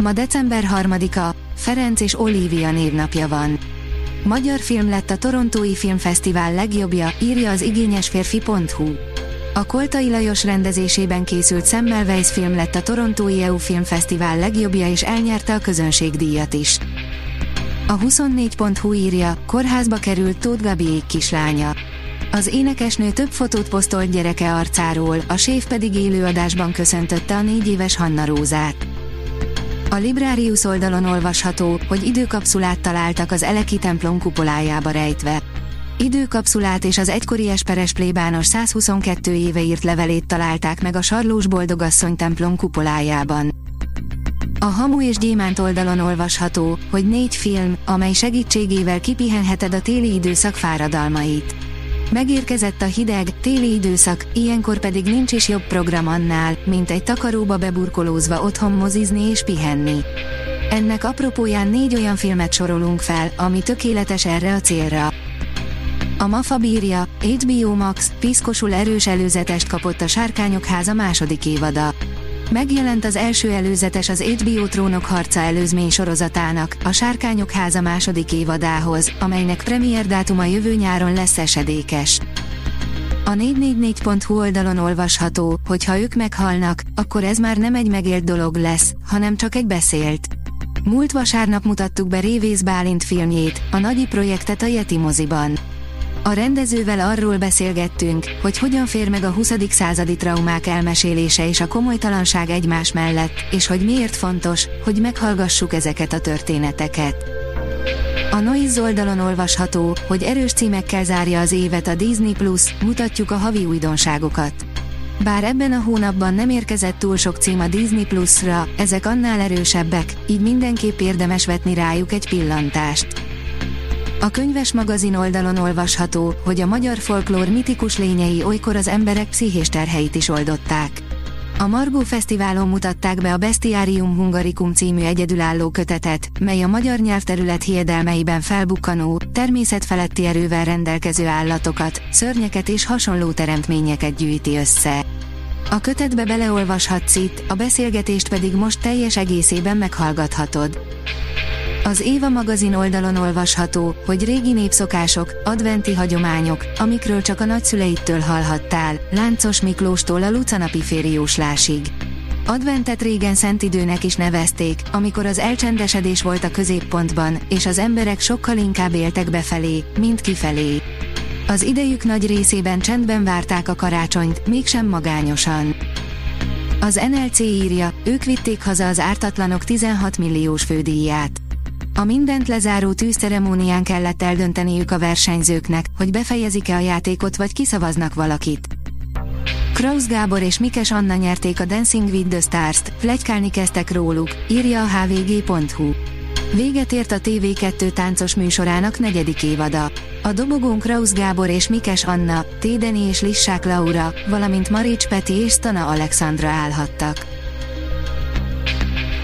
Ma december 3-a, Ferenc és Olivia névnapja van. Magyar film lett a Torontói Filmfesztivál legjobbja, írja az igényesférfi.hu. A Koltai Lajos rendezésében készült Semmelweis film lett a Torontói EU Filmfesztivál legjobbja és elnyerte a közönségdíjat is. A 24.hu írja, kórházba került Tóth Gabiék kislánya. Az énekesnő több fotót posztolt gyereke arcáról, a séf pedig élőadásban köszöntötte a négy éves Hanna Rózát. A Librarius oldalon olvasható, hogy időkapszulát találtak az Eleki templom kupolájába rejtve. Időkapszulát és az egykori esperes plébános 122 éve írt levelét találták meg a Sarlós Boldogasszony templom kupolájában. A Hamu és Gyémánt oldalon olvasható, hogy négy film, amely segítségével kipihenheted a téli időszak fáradalmait. Megérkezett a hideg, téli időszak, ilyenkor pedig nincs is jobb program annál, mint egy takaróba beburkolózva otthon mozizni és pihenni. Ennek apropóján négy olyan filmet sorolunk fel, ami tökéletes erre a célra. A Mafa bírja, HBO Max, piszkosul erős előzetest kapott a Sárkányok háza második évada. Megjelent az első előzetes az HBO Trónok harca előzmény sorozatának, a Sárkányok háza második évadához, amelynek premier dátuma jövő nyáron lesz esedékes. A 444.hu oldalon olvasható, hogy ha ők meghalnak, akkor ez már nem egy megélt dolog lesz, hanem csak egy beszélt. Múlt vasárnap mutattuk be Révész Bálint filmjét, a Nagyi projektet a Yeti moziban. A rendezővel arról beszélgettünk, hogy hogyan fér meg a 20. századi traumák elmesélése és a komolytalanság egymás mellett, és hogy miért fontos, hogy meghallgassuk ezeket a történeteket. A Noise oldalon olvasható, hogy erős címekkel zárja az évet a Disney Plus, mutatjuk a havi újdonságokat. Bár ebben a hónapban nem érkezett túl sok cím a Disney Plus-ra, ezek annál erősebbek, így mindenképp érdemes vetni rájuk egy pillantást. A könyves magazin oldalon olvasható, hogy a magyar folklór mitikus lényei olykor az emberek pszichés terheit is oldották. A Margó Fesztiválon mutatták be a Bestiarium Hungaricum című egyedülálló kötetet, mely a magyar nyelvterület hiedelmeiben felbukkanó, természetfeletti erővel rendelkező állatokat, szörnyeket és hasonló teremtményeket gyűjti össze. A kötetbe beleolvashatsz itt, a beszélgetést pedig most teljes egészében meghallgathatod. Az Éva magazin oldalon olvasható, hogy régi népszokások, adventi hagyományok, amikről csak a nagyszüleittől hallhattál, Láncos Miklóstól a Lucanapi férióslásig. Adventet régen szentidőnek is nevezték, amikor az elcsendesedés volt a középpontban, és az emberek sokkal inkább éltek befelé, mint kifelé. Az idejük nagy részében csendben várták a karácsonyt, mégsem magányosan. Az NLC írja, ők vitték haza az ártatlanok 16 milliós fődíját. A mindent lezáró tűzceremónián kellett eldönteniük a versenyzőknek, hogy befejezik-e a játékot vagy kiszavaznak valakit. Kraus Gábor és Mikes Anna nyerték a Dancing with the Stars-t, plegykálni kezdtek róluk, írja a hvg.hu. Véget ért a TV2 táncos műsorának negyedik évada. A dobogón Kraus Gábor és Mikes Anna, Tédeni és Lissák Laura, valamint Marics Peti és Stana Alexandra állhattak.